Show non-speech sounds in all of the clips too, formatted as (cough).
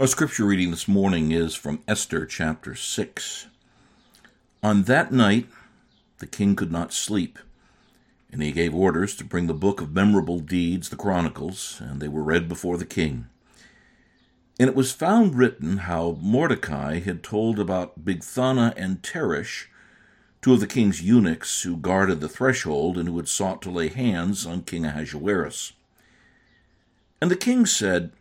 Our scripture reading this morning is from Esther chapter 6. On that night, the king could not sleep, and he gave orders to bring the book of memorable deeds, the Chronicles, and they were read before the king. And it was found written how Mordecai had told about Bigthana and Teresh, two of the king's eunuchs who guarded the threshold and who had sought to lay hands on King Ahasuerus. And the king said,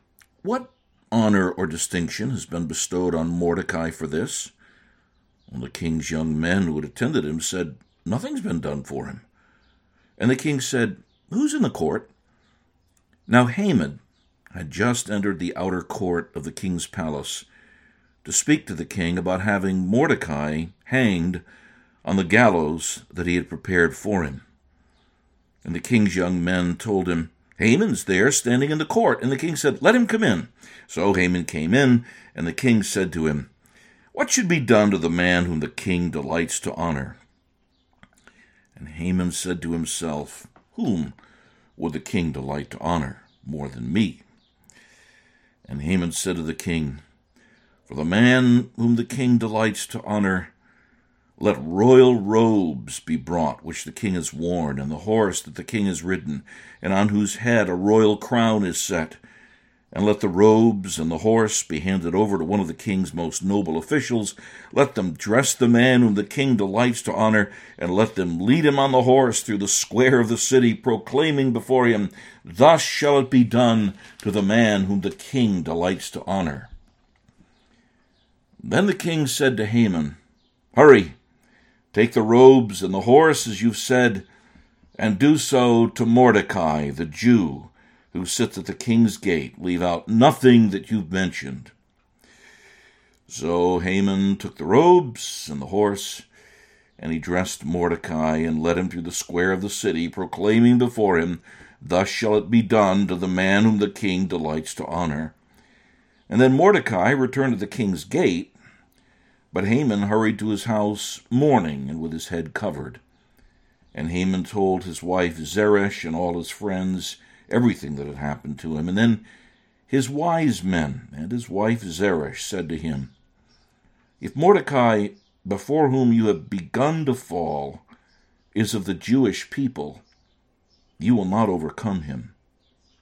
What honor or distinction has been bestowed on Mordecai for this? And the king's young men who had attended him said, Nothing's been done for him. And the king said, Who's in the court? Now Haman had just entered the outer court of the king's palace to speak to the king about having Mordecai hanged on the gallows that he had prepared for him. And the king's young men told him, Haman's there standing in the court. And the king said, Let him come in. So Haman came in, and the king said to him, What should be done to the man whom the king delights to honor? And Haman said to himself, Whom would the king delight to honor more than me? And Haman said to the king, For the man whom the king delights to honor, let royal robes be brought, which the king has worn, and the horse that the king has ridden, and on whose head a royal crown is set. And let the robes and the horse be handed over to one of the king's most noble officials. Let them dress the man whom the king delights to honor, and let them lead him on the horse through the square of the city, proclaiming before him, Thus shall it be done to the man whom the king delights to honor. Then the king said to Haman, Hurry! Take the robes and the horse, as you've said, and do so to Mordecai, the Jew, who sits at the king's gate. Leave out nothing that you've mentioned. So Haman took the robes and the horse, and he dressed Mordecai and led him through the square of the city, proclaiming before him, Thus shall it be done to the man whom the king delights to honor. And then Mordecai returned to the king's gate, but Haman hurried to his house mourning and with his head covered. And Haman told his wife Zeresh and all his friends everything that had happened to him. And then his wise men and his wife Zeresh said to him, If Mordecai, before whom you have begun to fall, is of the Jewish people, you will not overcome him,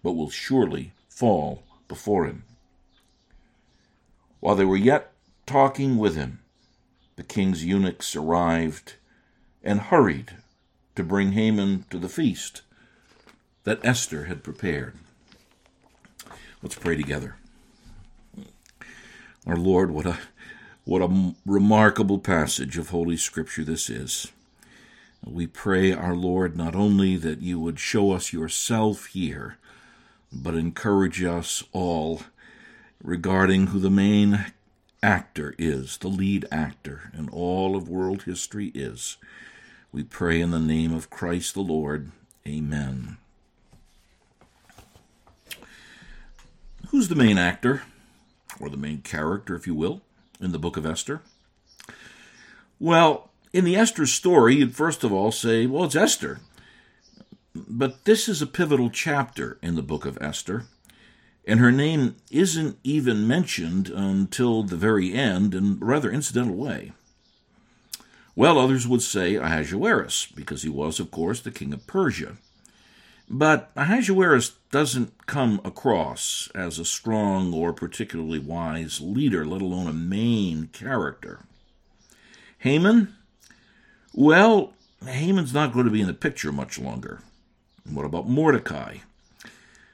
but will surely fall before him. While they were yet talking with him, the king's eunuchs arrived and hurried to bring Haman to the feast that Esther had prepared. Let's pray together. Our Lord, what a what a remarkable passage of Holy Scripture this is. We pray, our Lord, not only that you would show us yourself here, but encourage us all regarding who the main actor is, the lead actor in all of world history is. We pray in the name of Christ the Lord. Amen. Who's the main actor, or the main character, if you will, in the book of Esther? Well, in the Esther story, you'd first of all say, well, it's Esther. But this is a pivotal chapter in the book of Esther and her name isn't even mentioned until the very end in a rather incidental way. Well, others would say Ahasuerus, because he was, of course, the king of Persia. But Ahasuerus doesn't come across as a strong or particularly wise leader, let alone a main character. Haman? Well, Haman's not going to be in the picture much longer. What about Mordecai?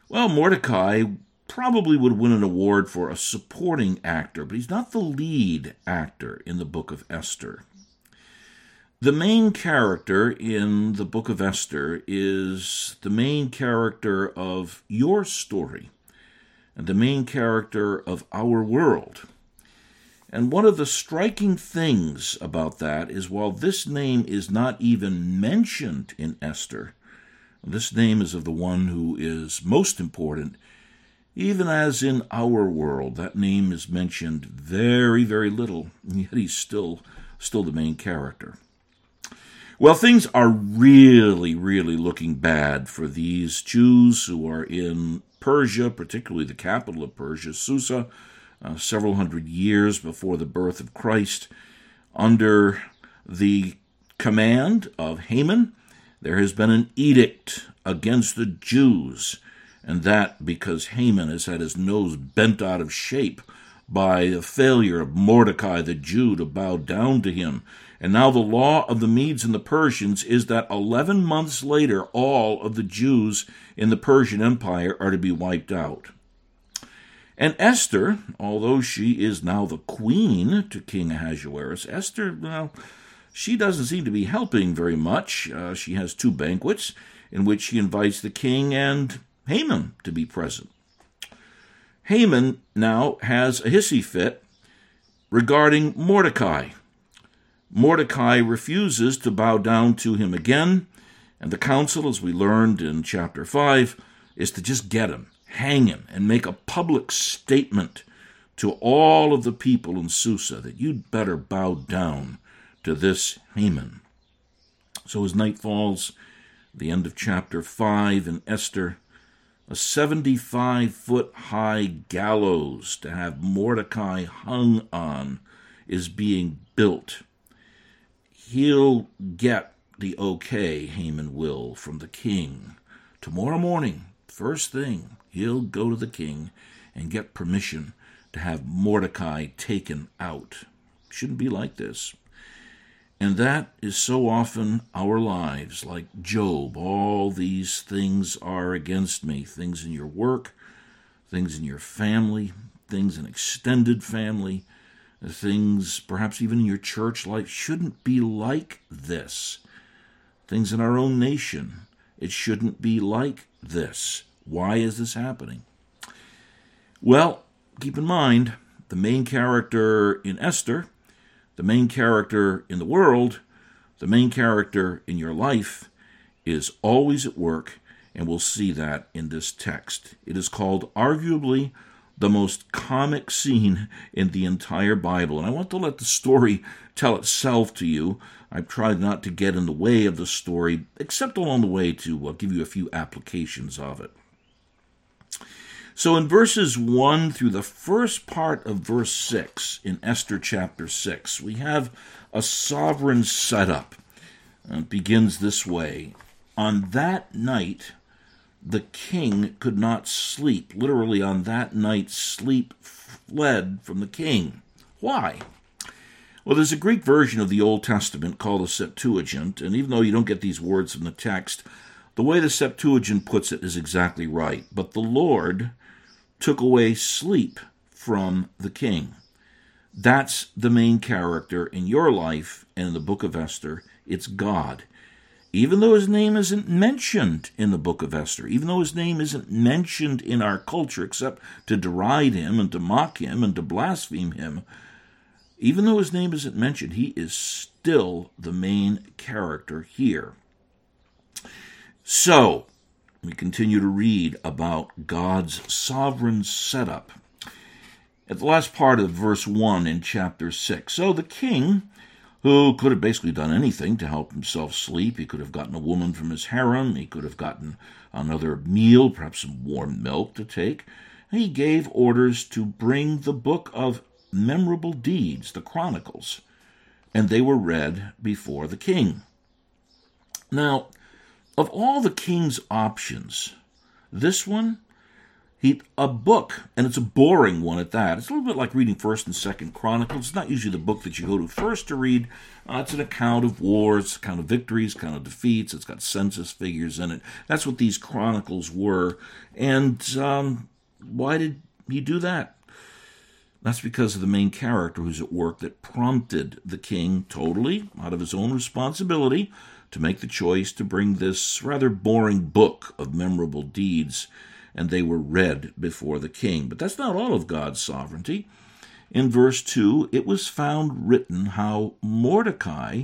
Well, Mordecai probably would win an award for a supporting actor, but he's not the lead actor in the book of Esther. The main character in the book of Esther is the main character of your story and the main character of our world. And one of the striking things about that is while this name is not even mentioned in Esther, this name is of the one who is most important even as in our world, that name is mentioned very, very little, yet he's still, still the main character. Well, things are really, really looking bad for these Jews who are in Persia, particularly the capital of Persia, Susa, uh, several hundred years before the birth of Christ, under the command of Haman, there has been an edict against the Jews, and that because Haman has had his nose bent out of shape by the failure of Mordecai the Jew to bow down to him. And now the law of the Medes and the Persians is that 11 months later, all of the Jews in the Persian Empire are to be wiped out. And Esther, although she is now the queen to King Ahasuerus, Esther, well, she doesn't seem to be helping very much. Uh, she has two banquets in which she invites the king and Haman to be present. Haman now has a hissy fit regarding Mordecai. Mordecai refuses to bow down to him again, and the council, as we learned in chapter 5, is to just get him, hang him, and make a public statement to all of the people in Susa that you'd better bow down to this Haman. So as night falls, the end of chapter 5 in Esther, a 75 foot high gallows to have Mordecai hung on is being built. He'll get the okay, Haman will, from the king. Tomorrow morning, first thing, he'll go to the king and get permission to have Mordecai taken out. Shouldn't be like this. And that is so often our lives, like Job. All these things are against me things in your work, things in your family, things in extended family, things perhaps even in your church life shouldn't be like this. Things in our own nation, it shouldn't be like this. Why is this happening? Well, keep in mind the main character in Esther the main character in the world, the main character in your life, is always at work, and we'll see that in this text. It is called arguably the most comic scene in the entire Bible. And I want to let the story tell itself to you. I've tried not to get in the way of the story, except along the way to uh, give you a few applications of it. So in verses 1 through the first part of verse 6 in Esther chapter 6, we have a sovereign setup. It begins this way On that night, the king could not sleep. Literally, on that night, sleep fled from the king. Why? Well, there's a Greek version of the Old Testament called the Septuagint, and even though you don't get these words from the text, the way the Septuagint puts it is exactly right. But the Lord took away sleep from the king. That's the main character in your life and in the book of Esther. It's God. Even though his name isn't mentioned in the book of Esther, even though his name isn't mentioned in our culture except to deride him and to mock him and to blaspheme him, even though his name isn't mentioned, he is still the main character here. So, we continue to read about God's sovereign setup. At the last part of verse 1 in chapter 6. So the king, who could have basically done anything to help himself sleep, he could have gotten a woman from his harem, he could have gotten another meal, perhaps some warm milk to take. He gave orders to bring the book of memorable deeds, the Chronicles, and they were read before the king. Now, of all the king's options, this one, he a book, and it's a boring one at that. It's a little bit like reading First and Second Chronicles. It's not usually the book that you go to first to read. Uh, it's an account of wars, account of victories, kind of defeats. It's got census figures in it. That's what these chronicles were. And um, why did he do that? That's because of the main character who's at work that prompted the king totally out of his own responsibility to make the choice to bring this rather boring book of memorable deeds, and they were read before the king. But that's not all of God's sovereignty. In verse 2, it was found written how Mordecai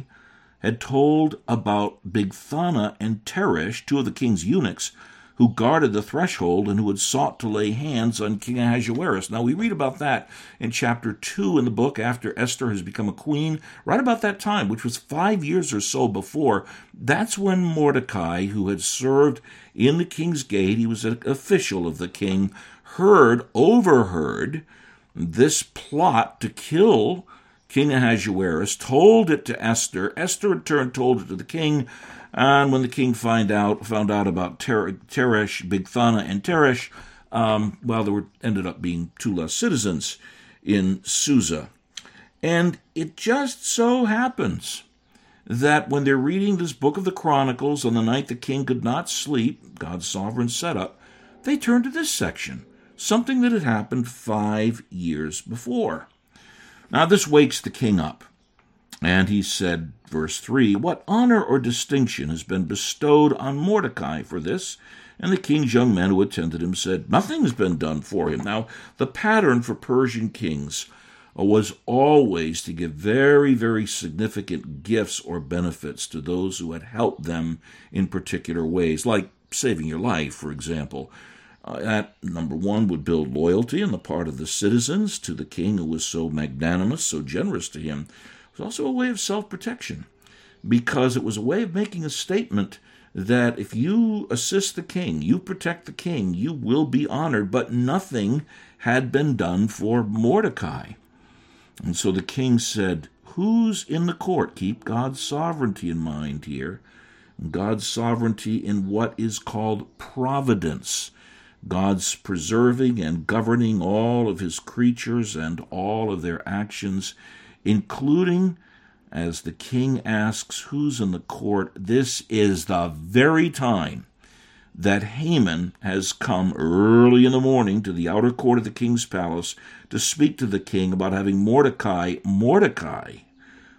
had told about Bigthana and Teresh, two of the king's eunuchs, who guarded the threshold and who had sought to lay hands on King Ahasuerus. Now, we read about that in chapter 2 in the book after Esther has become a queen, right about that time, which was five years or so before. That's when Mordecai, who had served in the king's gate, he was an official of the king, heard, overheard, this plot to kill King Ahasuerus, told it to Esther. Esther in turn told it to the king, and when the king find out found out about Ter- Teresh, Bigthana, and Teresh, um, well, there were ended up being two less citizens in Susa. And it just so happens that when they're reading this book of the Chronicles on the night the king could not sleep, God's sovereign setup, they turn to this section, something that had happened five years before. Now this wakes the king up. And he said, verse 3 What honor or distinction has been bestowed on Mordecai for this? And the king's young men who attended him said, Nothing has been done for him. Now, the pattern for Persian kings was always to give very, very significant gifts or benefits to those who had helped them in particular ways, like saving your life, for example. Uh, that, number one, would build loyalty on the part of the citizens to the king who was so magnanimous, so generous to him. Was also a way of self protection, because it was a way of making a statement that if you assist the king, you protect the king, you will be honored, but nothing had been done for Mordecai. And so the king said, Who's in the court? Keep God's sovereignty in mind here. God's sovereignty in what is called providence. God's preserving and governing all of his creatures and all of their actions, including, as the king asks, Who's in the court? This is the very time that Haman has come early in the morning to the outer court of the king's palace to speak to the king about having Mordecai, Mordecai,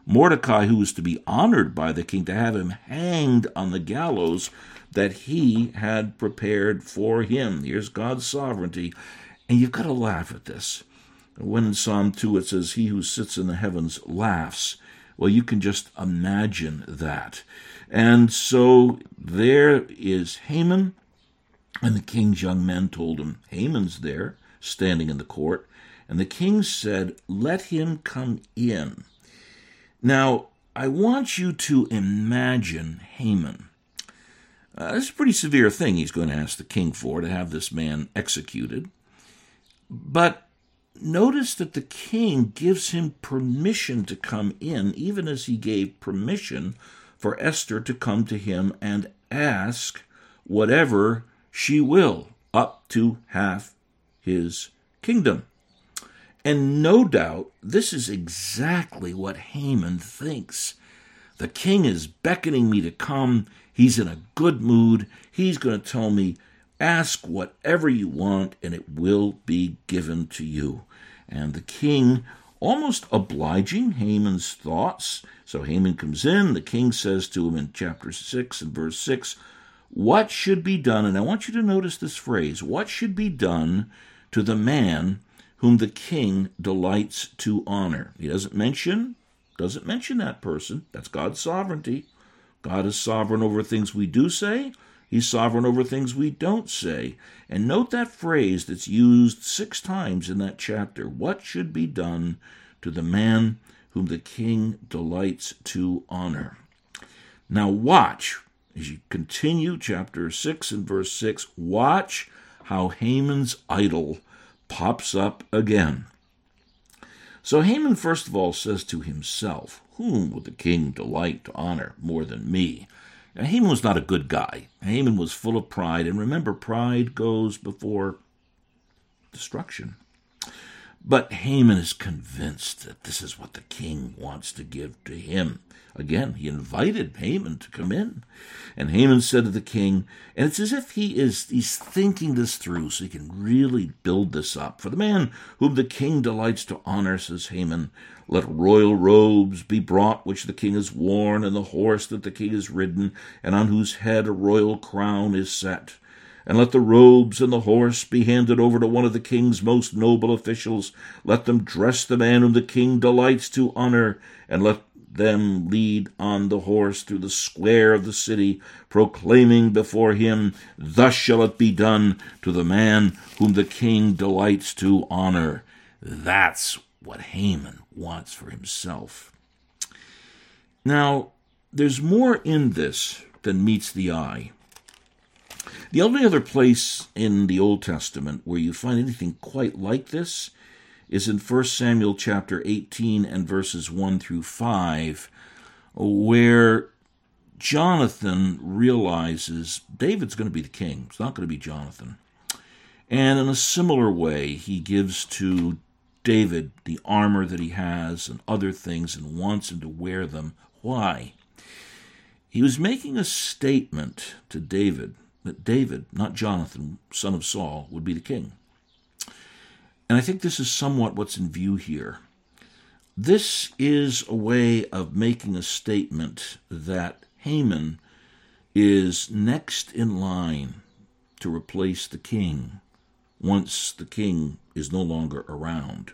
Mordecai, who was to be honored by the king, to have him hanged on the gallows that he had prepared for him. Here's God's sovereignty. And you've got to laugh at this. When in Psalm 2 it says, He who sits in the heavens laughs. Well, you can just imagine that. And so there is Haman, and the king's young men told him, Haman's there, standing in the court. And the king said, Let him come in. Now, I want you to imagine Haman. Uh, is a pretty severe thing he's going to ask the king for to have this man executed. But notice that the king gives him permission to come in, even as he gave permission for Esther to come to him and ask whatever she will, up to half his kingdom. And no doubt this is exactly what Haman thinks. The king is beckoning me to come. He's in a good mood. He's going to tell me, ask whatever you want, and it will be given to you. And the king almost obliging Haman's thoughts. So Haman comes in. The king says to him in chapter 6 and verse 6, What should be done? And I want you to notice this phrase what should be done to the man whom the king delights to honor? He doesn't mention doesn't mention that person. That's God's sovereignty. God is sovereign over things we do say, He's sovereign over things we don't say. And note that phrase that's used six times in that chapter. What should be done to the man whom the king delights to honor? Now, watch as you continue chapter 6 and verse 6. Watch how Haman's idol pops up again. So Haman, first of all, says to himself, Whom would the king delight to honor more than me? Now, Haman was not a good guy. Haman was full of pride, and remember, pride goes before destruction. But Haman is convinced that this is what the king wants to give to him. Again, he invited Haman to come in. And Haman said to the king, and it's as if he is he's thinking this through so he can really build this up. For the man whom the king delights to honor, says Haman, let royal robes be brought which the king has worn, and the horse that the king has ridden, and on whose head a royal crown is set and let the robes and the horse be handed over to one of the king's most noble officials. Let them dress the man whom the king delights to honor, and let them lead on the horse through the square of the city, proclaiming before him, Thus shall it be done to the man whom the king delights to honor. That's what Haman wants for himself. Now, there's more in this than meets the eye. The only other place in the Old Testament where you find anything quite like this is in 1 Samuel chapter 18 and verses 1 through 5, where Jonathan realizes David's going to be the king. It's not going to be Jonathan. And in a similar way, he gives to David the armor that he has and other things and wants him to wear them. Why? He was making a statement to David that David, not Jonathan, son of Saul, would be the king. And I think this is somewhat what's in view here. This is a way of making a statement that Haman is next in line to replace the king once the king is no longer around.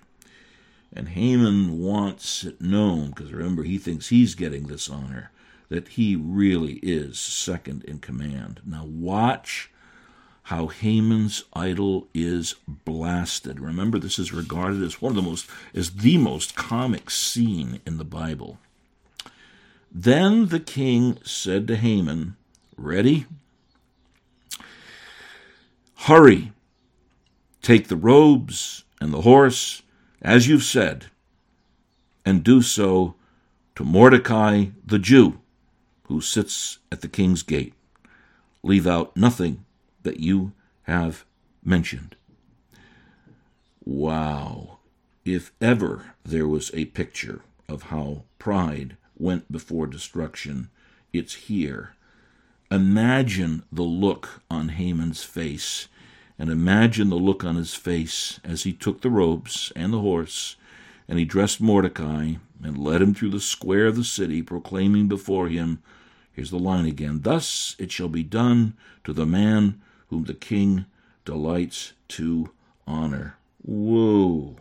And Haman wants it known, because remember, he thinks he's getting this honor, that he really is second in command. Now, watch how Haman's idol is blasted. Remember, this is regarded as one of the most, as the most comic scene in the Bible. Then the king said to Haman, Ready? Hurry, take the robes and the horse, as you've said, and do so to Mordecai the Jew, who sits at the king's gate. Leave out nothing that you have mentioned. Wow. If ever there was a picture of how pride went before destruction, it's here. Imagine the look on Haman's face and imagine the look on his face as he took the robes and the horse, and he dressed Mordecai and led him through the square of the city, proclaiming before him, Here's the line again Thus it shall be done to the man whom the king delights to honor. Whoa!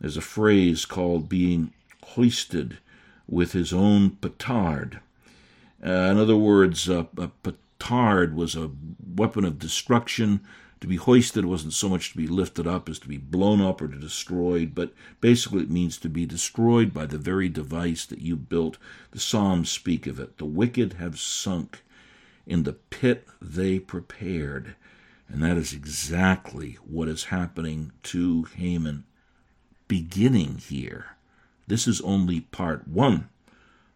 There's a phrase called being hoisted with his own petard. Uh, in other words, uh, a petard was a weapon of destruction to be hoisted wasn't so much to be lifted up as to be blown up or to destroyed, but basically it means to be destroyed by the very device that you built. The Psalms speak of it. The wicked have sunk in the pit they prepared. And that is exactly what is happening to Haman beginning here. This is only part one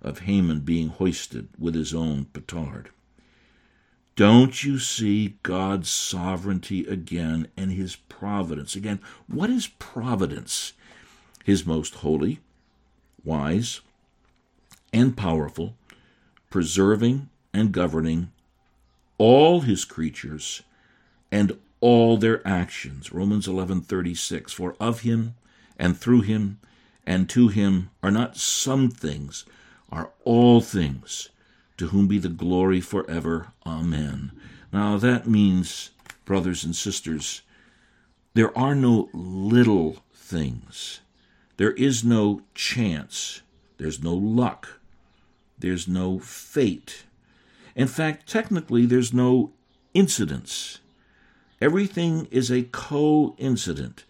of Haman being hoisted with his own petard. Don't you see God's sovereignty again and his providence? Again, what is providence? His most holy, wise, and powerful, preserving and governing all his creatures and all their actions. Romans 11:36 For of him and through him and to him are not some things, are all things to whom be the glory forever. Amen. Now that means, brothers and sisters, there are no little things. There is no chance. There's no luck. There's no fate. In fact, technically, there's no incidence. Everything is a coincident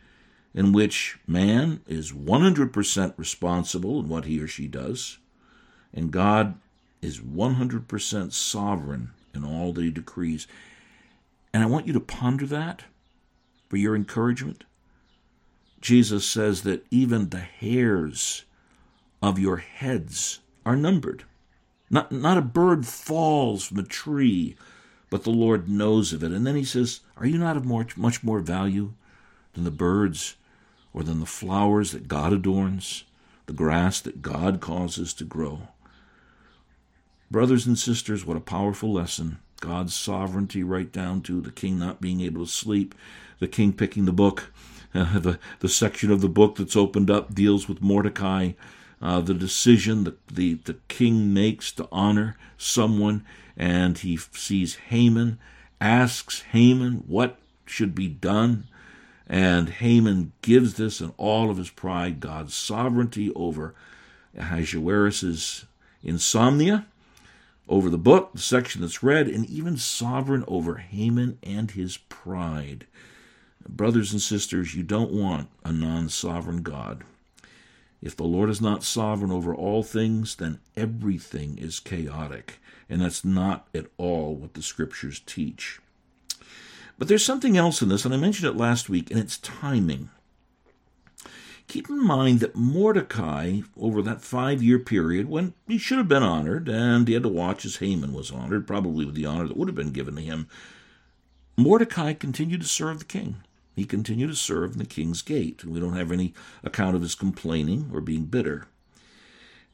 in which man is 100% responsible in what he or she does, and God is 100% sovereign in all that he decrees. And I want you to ponder that for your encouragement. Jesus says that even the hairs of your heads are numbered. Not, not a bird falls from a tree, but the Lord knows of it. And then he says, Are you not of more, much more value than the birds or than the flowers that God adorns, the grass that God causes to grow? Brothers and sisters, what a powerful lesson. God's sovereignty, right down to the king not being able to sleep, the king picking the book. Uh, (laughs) the, the section of the book that's opened up deals with Mordecai, uh, the decision that the, the king makes to honor someone, and he sees Haman, asks Haman what should be done, and Haman gives this in all of his pride God's sovereignty over Ahasuerus's insomnia over the book, the section that's read, and even sovereign over Haman and his pride. Brothers and sisters, you don't want a non sovereign God. If the Lord is not sovereign over all things, then everything is chaotic. And that's not at all what the scriptures teach. But there's something else in this, and I mentioned it last week, and it's timing. Keep in mind that Mordecai, over that five year period, when he should have been honored, and he had to watch as Haman was honored, probably with the honor that would have been given to him, Mordecai continued to serve the king. He continued to serve in the king's gate. We don't have any account of his complaining or being bitter.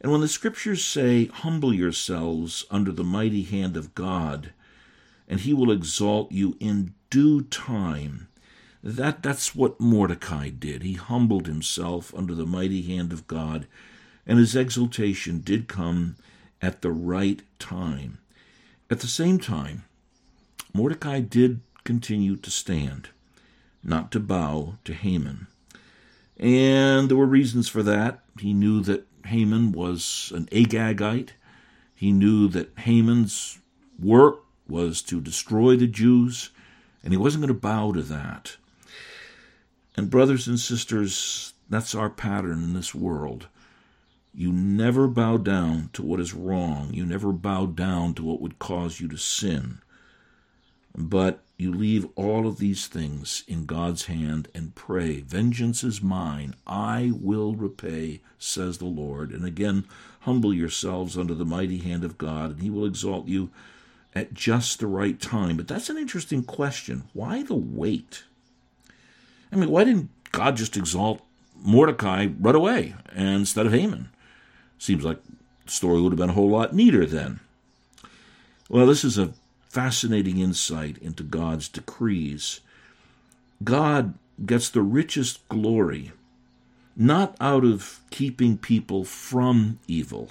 And when the scriptures say, Humble yourselves under the mighty hand of God, and he will exalt you in due time, that, that's what Mordecai did. He humbled himself under the mighty hand of God, and his exaltation did come at the right time. At the same time, Mordecai did continue to stand, not to bow to Haman. And there were reasons for that. He knew that Haman was an Agagite. He knew that Haman's work was to destroy the Jews, and he wasn't going to bow to that. And, brothers and sisters, that's our pattern in this world. You never bow down to what is wrong. You never bow down to what would cause you to sin. But you leave all of these things in God's hand and pray, Vengeance is mine, I will repay, says the Lord. And again, humble yourselves under the mighty hand of God, and he will exalt you at just the right time. But that's an interesting question. Why the wait? I mean, why didn't God just exalt Mordecai right away instead of Haman? Seems like the story would have been a whole lot neater then. Well, this is a fascinating insight into God's decrees. God gets the richest glory not out of keeping people from evil,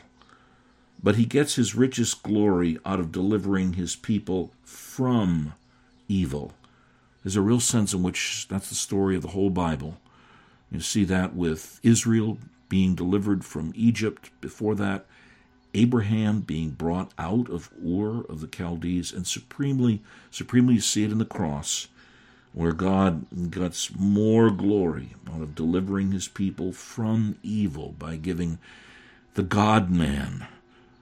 but he gets his richest glory out of delivering his people from evil. There's a real sense in which that's the story of the whole Bible. You see that with Israel being delivered from Egypt, before that, Abraham being brought out of Ur of the Chaldees, and supremely, supremely you see it in the cross, where God gets more glory out of delivering his people from evil by giving the God man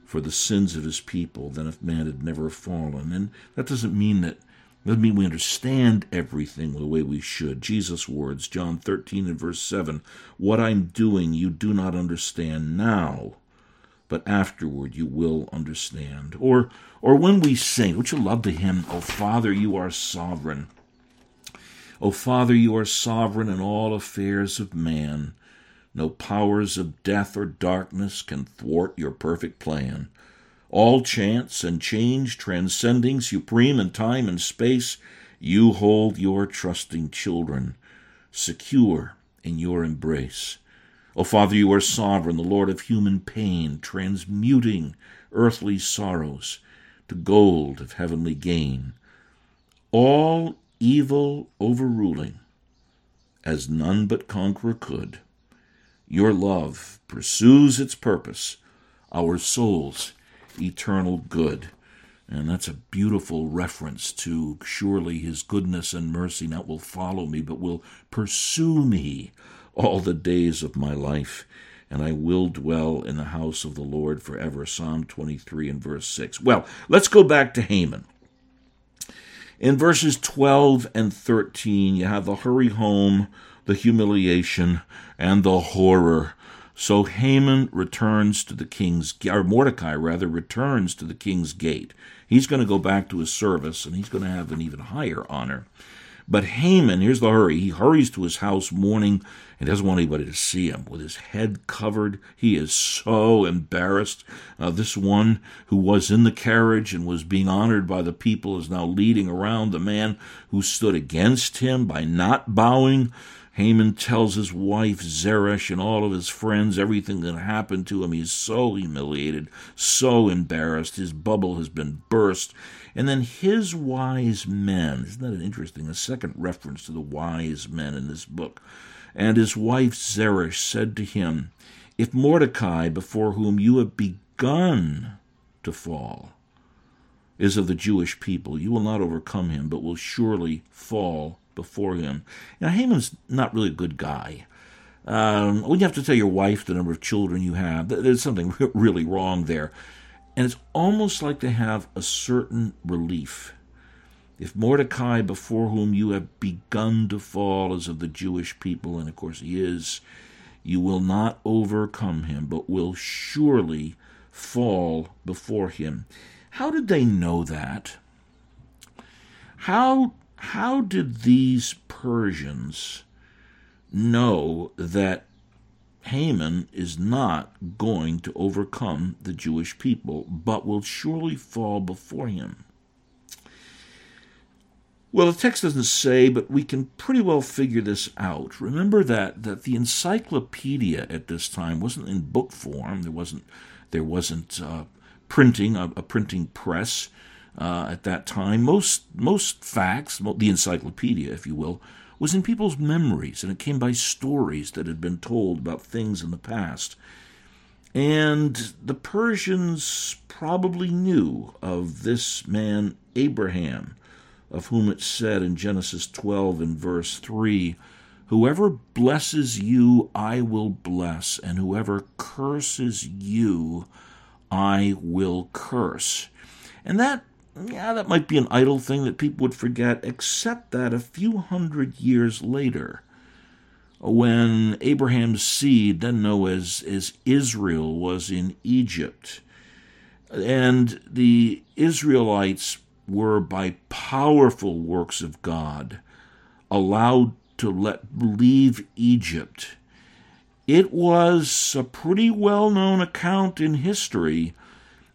for the sins of his people than if man had never fallen. And that doesn't mean that doesn't mean we understand everything the way we should. Jesus' words, John 13 and verse 7 What I'm doing you do not understand now, but afterward you will understand. Or, or when we sing, would you love the hymn, O Father, you are sovereign? O Father, you are sovereign in all affairs of man. No powers of death or darkness can thwart your perfect plan all chance and change transcending supreme in time and space, you hold your trusting children secure in your embrace. O Father, you are sovereign, the Lord of human pain, transmuting earthly sorrows to gold of heavenly gain. All evil overruling, as none but conqueror could. Your love pursues its purpose, our souls eternal good. And that's a beautiful reference to surely his goodness and mercy not will follow me, but will pursue me all the days of my life. And I will dwell in the house of the Lord forever. Psalm 23 and verse 6. Well, let's go back to Haman. In verses 12 and 13, you have the hurry home, the humiliation, and the horror so Haman returns to the king's, or Mordecai rather, returns to the king's gate. He's going to go back to his service, and he's going to have an even higher honor. But Haman, here's the hurry. He hurries to his house mourning and doesn't want anybody to see him. With his head covered, he is so embarrassed. Uh, this one who was in the carriage and was being honored by the people is now leading around the man who stood against him by not bowing. Haman tells his wife Zeresh and all of his friends everything that happened to him. He's so humiliated, so embarrassed. His bubble has been burst. And then his wise men, isn't that an interesting? A second reference to the wise men in this book. And his wife Zeresh said to him, If Mordecai, before whom you have begun to fall, is of the Jewish people, you will not overcome him, but will surely fall before him. Now, Haman's not really a good guy. Um, when you have to tell your wife the number of children you have, there's something (laughs) really wrong there. And it's almost like they have a certain relief. If Mordecai, before whom you have begun to fall, is of the Jewish people, and of course he is, you will not overcome him, but will surely fall before him. How did they know that? How, how did these Persians know that Haman is not going to overcome the Jewish people, but will surely fall before him? Well, the text doesn't say, but we can pretty well figure this out. Remember that, that the encyclopedia at this time wasn't in book form. There wasn't there wasn't uh, printing a, a, printing press uh, at that time. Most most facts, the encyclopedia, if you will, was in people's memories, and it came by stories that had been told about things in the past. And the Persians probably knew of this man Abraham of whom it said in Genesis 12 and verse 3 Whoever blesses you, I will bless, and whoever curses you, I will curse. And that, yeah, that might be an idle thing that people would forget, except that a few hundred years later, when Abraham's seed, then known as, as Israel, was in Egypt, and the Israelites were by powerful works of God allowed to let leave Egypt. It was a pretty well known account in history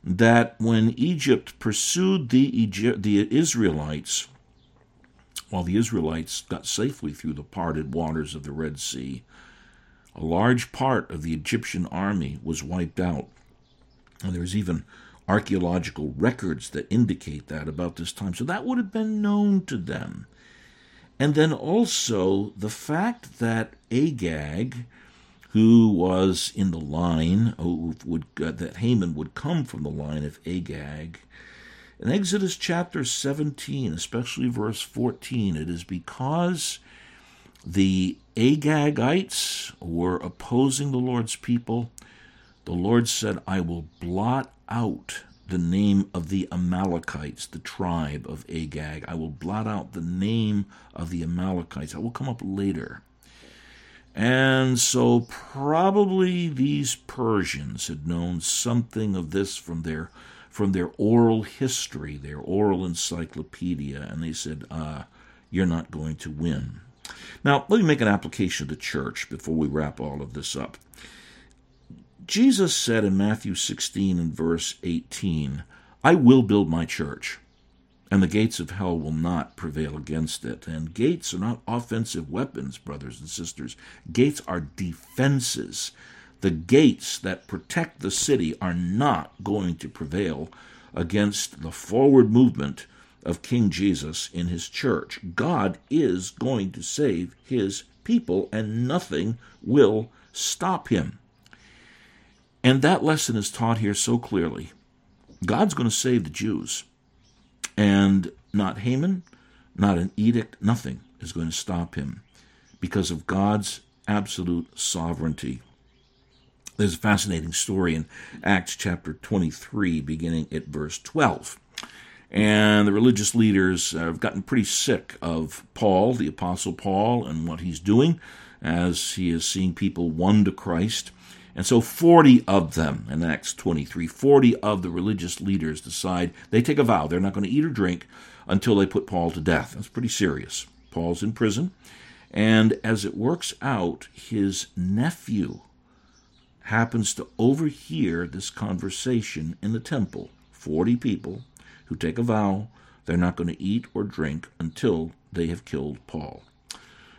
that when Egypt pursued the, Egypt, the Israelites, while the Israelites got safely through the parted waters of the Red Sea, a large part of the Egyptian army was wiped out. And there's even archaeological records that indicate that about this time. So that would have been known to them. And then also the fact that Agag, who was in the line, who would, uh, that Haman would come from the line of Agag, in Exodus chapter 17, especially verse 14, it is because the Agagites were opposing the Lord's people. The Lord said, I will blot out the name of the Amalekites, the tribe of Agag. I will blot out the name of the Amalekites. I will come up later. And so, probably these Persians had known something of this from their from their oral history, their oral encyclopedia, and they said, uh, "You're not going to win." Now, let me make an application to the church before we wrap all of this up. Jesus said in Matthew 16 and verse 18, I will build my church, and the gates of hell will not prevail against it. And gates are not offensive weapons, brothers and sisters. Gates are defenses. The gates that protect the city are not going to prevail against the forward movement of King Jesus in his church. God is going to save his people, and nothing will stop him. And that lesson is taught here so clearly. God's going to save the Jews. And not Haman, not an edict, nothing is going to stop him because of God's absolute sovereignty. There's a fascinating story in Acts chapter 23, beginning at verse 12. And the religious leaders have gotten pretty sick of Paul, the Apostle Paul, and what he's doing as he is seeing people won to Christ. And so 40 of them, in Acts 23, 40 of the religious leaders decide they take a vow. They're not going to eat or drink until they put Paul to death. That's pretty serious. Paul's in prison. And as it works out, his nephew happens to overhear this conversation in the temple. 40 people who take a vow they're not going to eat or drink until they have killed Paul.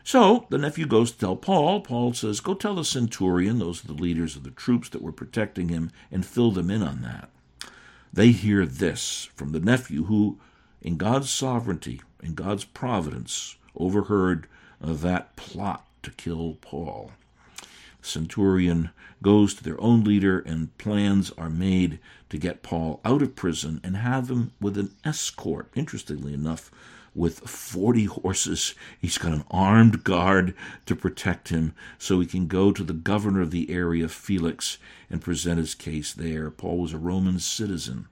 So the nephew goes to tell Paul. Paul says, Go tell the centurion, those are the leaders of the troops that were protecting him, and fill them in on that. They hear this from the nephew, who, in God's sovereignty, in God's providence, overheard uh, that plot to kill Paul. The centurion goes to their own leader, and plans are made to get Paul out of prison and have him with an escort. Interestingly enough, with 40 horses. He's got an armed guard to protect him so he can go to the governor of the area, Felix, and present his case there. Paul was a Roman citizen.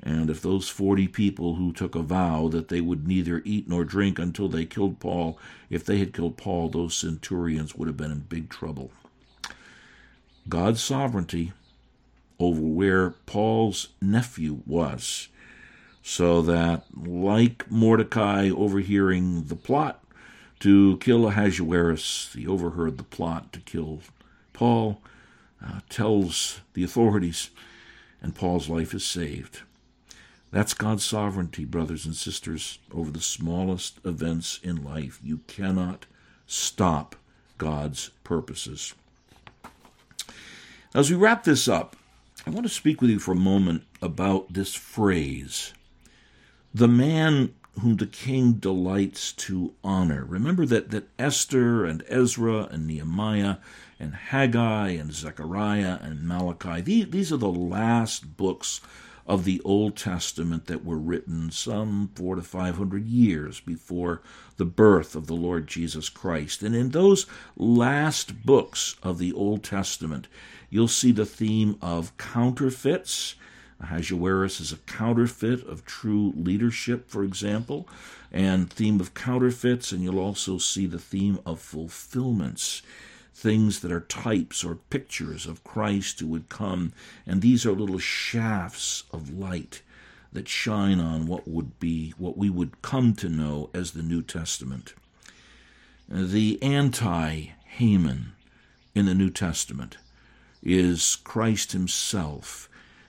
And if those 40 people who took a vow that they would neither eat nor drink until they killed Paul, if they had killed Paul, those centurions would have been in big trouble. God's sovereignty over where Paul's nephew was, so that, like Mordecai overhearing the plot to kill Ahasuerus, he overheard the plot to kill Paul, uh, tells the authorities, and Paul's life is saved. That's God's sovereignty, brothers and sisters, over the smallest events in life. You cannot stop God's purposes. As we wrap this up, I want to speak with you for a moment about this phrase the man whom the king delights to honor. Remember that, that Esther and Ezra and Nehemiah and Haggai and Zechariah and Malachi, these, these are the last books of the Old Testament that were written some four to five hundred years before the birth of the Lord Jesus Christ. And in those last books of the Old Testament, you'll see the theme of counterfeits. Ahasuerus is a counterfeit of true leadership, for example, and theme of counterfeits, and you'll also see the theme of fulfillments things that are types or pictures of Christ who would come, and these are little shafts of light that shine on what would be what we would come to know as the New Testament. The anti Haman in the New Testament is Christ himself,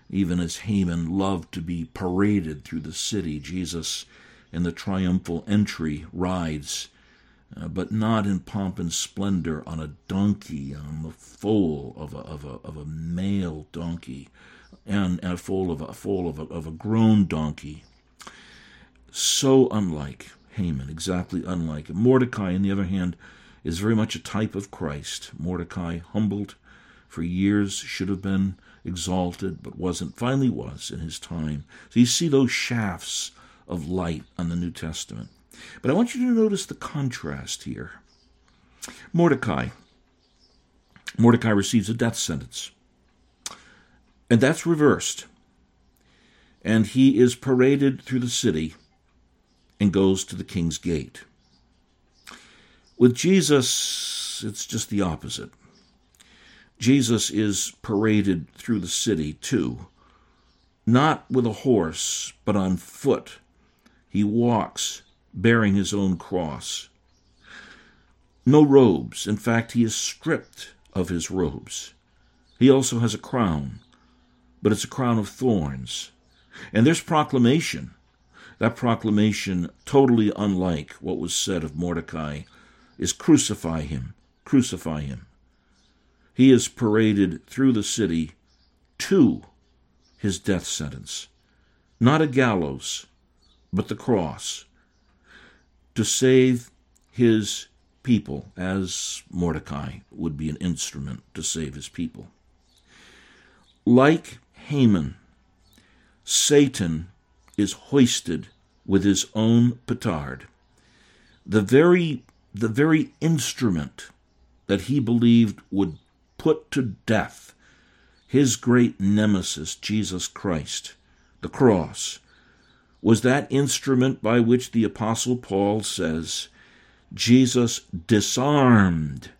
even as Haman loved to be paraded through the city. Jesus, in the triumphal entry, rides uh, but not in pomp and splendor on a donkey, on the foal of a, of a, of a male donkey, and, a foal of a foal of a, of a grown donkey. So unlike Haman, exactly unlike him. Mordecai, on the other hand, is very much a type of Christ. Mordecai, humbled for years, should have been exalted, but wasn't, finally was in his time. So you see those shafts of light on the New Testament. But I want you to notice the contrast here. Mordecai. Mordecai receives a death sentence. And that's reversed. And he is paraded through the city and goes to the king's gate. With Jesus, it's just the opposite. Jesus is paraded through the city too, not with a horse, but on foot. He walks bearing his own cross. No robes. In fact, he is stripped of his robes. He also has a crown, but it's a crown of thorns. And there's proclamation. That proclamation, totally unlike what was said of Mordecai, is crucify him, crucify him. He is paraded through the city to his death sentence. Not a gallows, but the cross to save his people, as Mordecai would be an instrument to save his people. Like Haman, Satan is hoisted with his own petard. The very, the very instrument that he believed would put to death his great nemesis, Jesus Christ, the cross, was that instrument by which the Apostle Paul says Jesus disarmed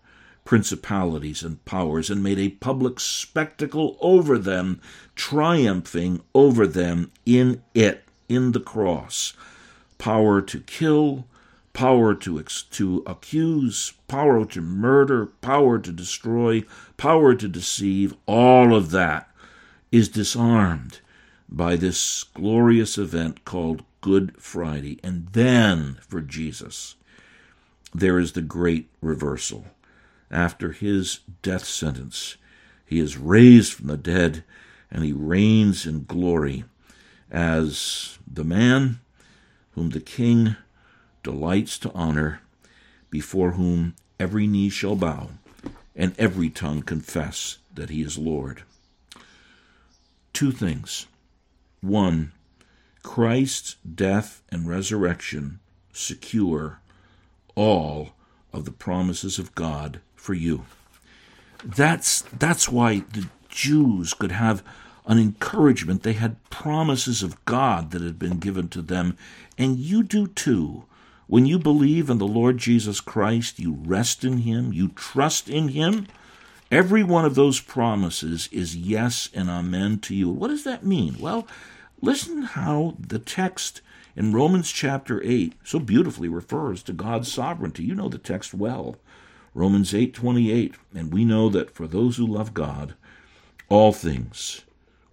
principalities and powers and made a public spectacle over them, triumphing over them in it, in the cross. Power to kill, power to, to accuse, power to murder, power to destroy, power to deceive, all of that is disarmed by this glorious event called Good Friday. And then for Jesus, there is the great reversal. After his death sentence, he is raised from the dead and he reigns in glory as the man whom the king delights to honor, before whom every knee shall bow and every tongue confess that he is Lord. Two things. One, Christ's death and resurrection secure all of the promises of God for you. That's, that's why the Jews could have an encouragement. They had promises of God that had been given to them, and you do too. When you believe in the Lord Jesus Christ, you rest in Him, you trust in Him, Every one of those promises is yes and amen to you. What does that mean? Well, listen how the text in Romans chapter 8 so beautifully refers to God's sovereignty. You know the text well. Romans 8:28, and we know that for those who love God, all things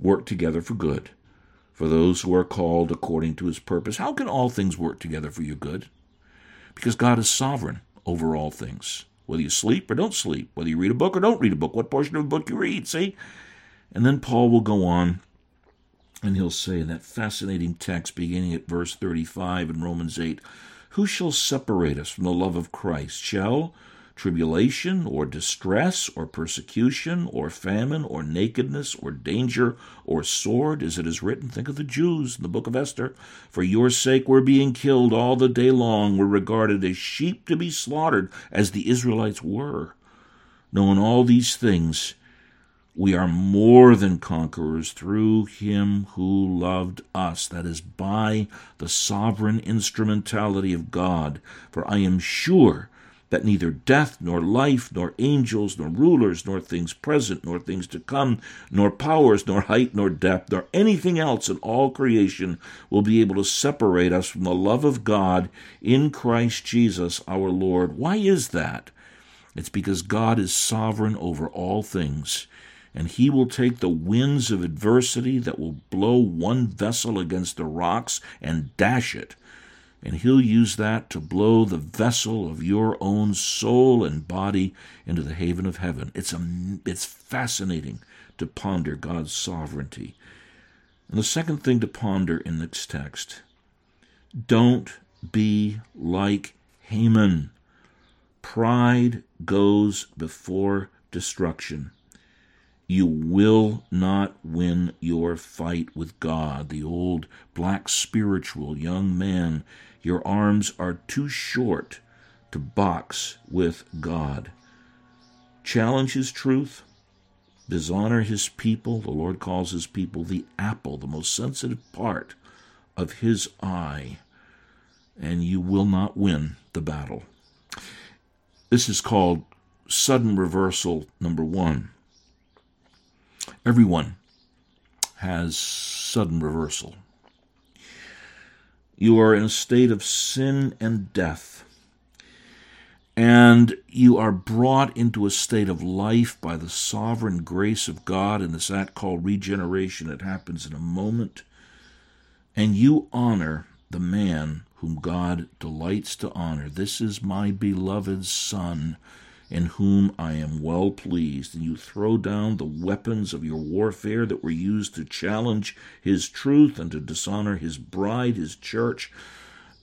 work together for good, for those who are called according to his purpose. How can all things work together for your good? Because God is sovereign over all things. Whether you sleep or don't sleep, whether you read a book or don't read a book, what portion of a book you read, see? And then Paul will go on and he'll say in that fascinating text beginning at verse 35 in Romans 8 Who shall separate us from the love of Christ? Shall tribulation or distress or persecution or famine or nakedness or danger or sword, as it is written. Think of the Jews in the book of Esther. For your sake we're being killed all the day long. We're regarded as sheep to be slaughtered, as the Israelites were. Knowing all these things, we are more than conquerors through him who loved us. That is by the sovereign instrumentality of God. For I am sure that neither death, nor life, nor angels, nor rulers, nor things present, nor things to come, nor powers, nor height, nor depth, nor anything else in all creation will be able to separate us from the love of God in Christ Jesus our Lord. Why is that? It's because God is sovereign over all things and he will take the winds of adversity that will blow one vessel against the rocks and dash it and He'll use that to blow the vessel of your own soul and body into the haven of heaven. It's, a, it's fascinating to ponder God's sovereignty. And the second thing to ponder in this text don't be like Haman. Pride goes before destruction. You will not win your fight with God. The old black spiritual young man your arms are too short to box with God. Challenge His truth, dishonor His people. The Lord calls His people the apple, the most sensitive part of His eye, and you will not win the battle. This is called sudden reversal number one. Everyone has sudden reversal. You are in a state of sin and death. And you are brought into a state of life by the sovereign grace of God in this act called regeneration. It happens in a moment. And you honor the man whom God delights to honor. This is my beloved Son in whom I am well pleased. And you throw down the weapons of your warfare that were used to challenge his truth and to dishonor his bride, his church.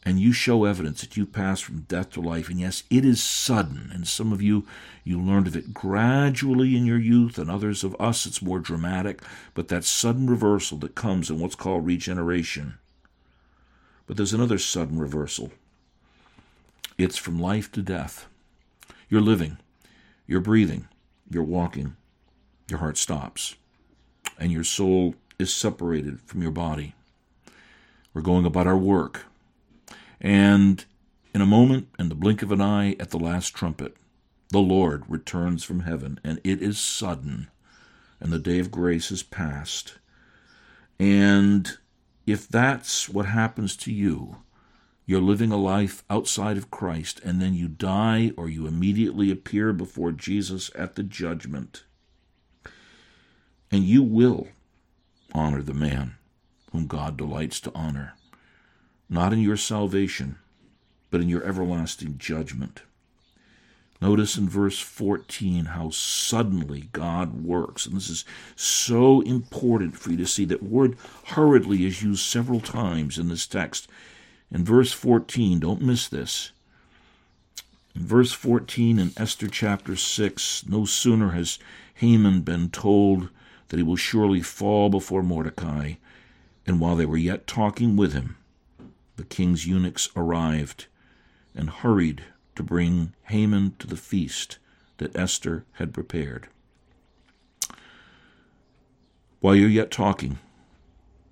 And you show evidence that you pass from death to life. And yes, it is sudden. And some of you, you learned of it gradually in your youth, and others of us, it's more dramatic. But that sudden reversal that comes in what's called regeneration. But there's another sudden reversal it's from life to death. You're living, you're breathing, you're walking, your heart stops, and your soul is separated from your body. We're going about our work. And in a moment, in the blink of an eye, at the last trumpet, the Lord returns from heaven, and it is sudden, and the day of grace is past. And if that's what happens to you, you're living a life outside of Christ, and then you die or you immediately appear before Jesus at the judgment. And you will honor the man whom God delights to honor, not in your salvation, but in your everlasting judgment. Notice in verse 14 how suddenly God works. And this is so important for you to see. That word hurriedly is used several times in this text. In verse 14, don't miss this. In verse 14 in Esther chapter 6, no sooner has Haman been told that he will surely fall before Mordecai, and while they were yet talking with him, the king's eunuchs arrived and hurried to bring Haman to the feast that Esther had prepared. While you're yet talking,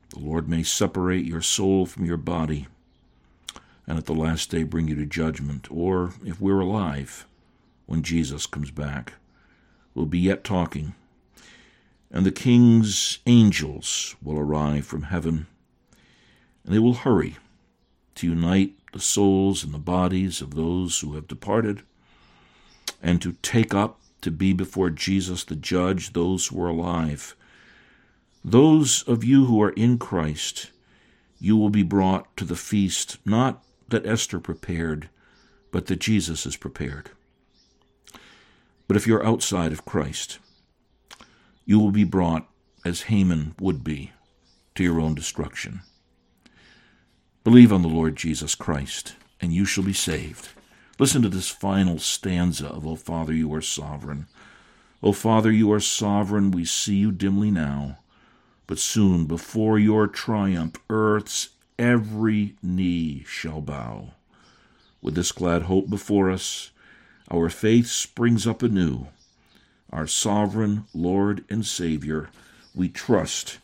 the Lord may separate your soul from your body and at the last day bring you to judgment, or if we're alive when Jesus comes back, we'll be yet talking, and the king's angels will arrive from heaven, and they will hurry to unite the souls and the bodies of those who have departed, and to take up to be before Jesus the judge those who are alive. Those of you who are in Christ, you will be brought to the feast, not that Esther prepared, but that Jesus is prepared. But if you're outside of Christ, you will be brought, as Haman would be, to your own destruction. Believe on the Lord Jesus Christ, and you shall be saved. Listen to this final stanza of O Father, you are sovereign. O Father, you are sovereign, we see you dimly now, but soon before your triumph earth's every knee shall bow. With this glad hope before us, our faith springs up anew. Our sovereign Lord and Savior, we trust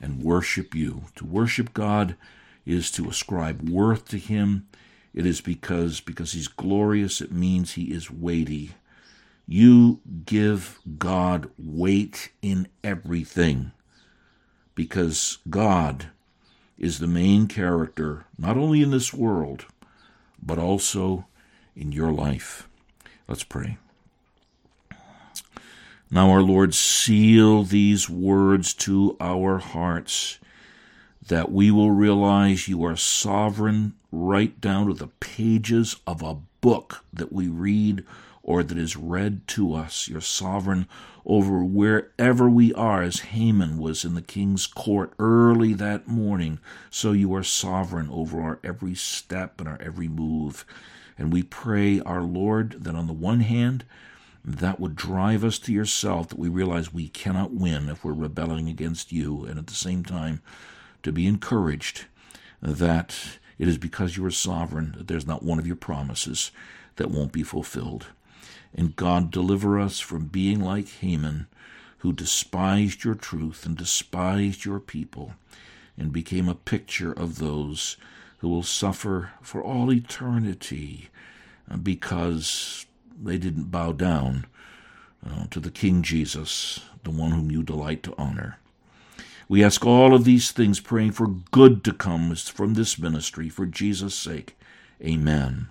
and worship you. To worship God is to ascribe worth to him. It is because because he's glorious, it means he is weighty. You give God weight in everything because God is the main character, not only in this world, but also in your life. Let's pray. Now, our Lord, seal these words to our hearts that we will realize you are sovereign right down to the pages of a book that we read or that is read to us. You're sovereign over wherever we are, as Haman was in the king's court early that morning. So you are sovereign over our every step and our every move. And we pray, our Lord, that on the one hand, that would drive us to yourself, that we realize we cannot win if we're rebelling against you, and at the same time, to be encouraged that it is because you are sovereign that there's not one of your promises that won't be fulfilled. And God, deliver us from being like Haman, who despised your truth and despised your people, and became a picture of those who will suffer for all eternity because they didn't bow down uh, to the King Jesus, the one whom you delight to honor. We ask all of these things, praying for good to come from this ministry, for Jesus' sake. Amen.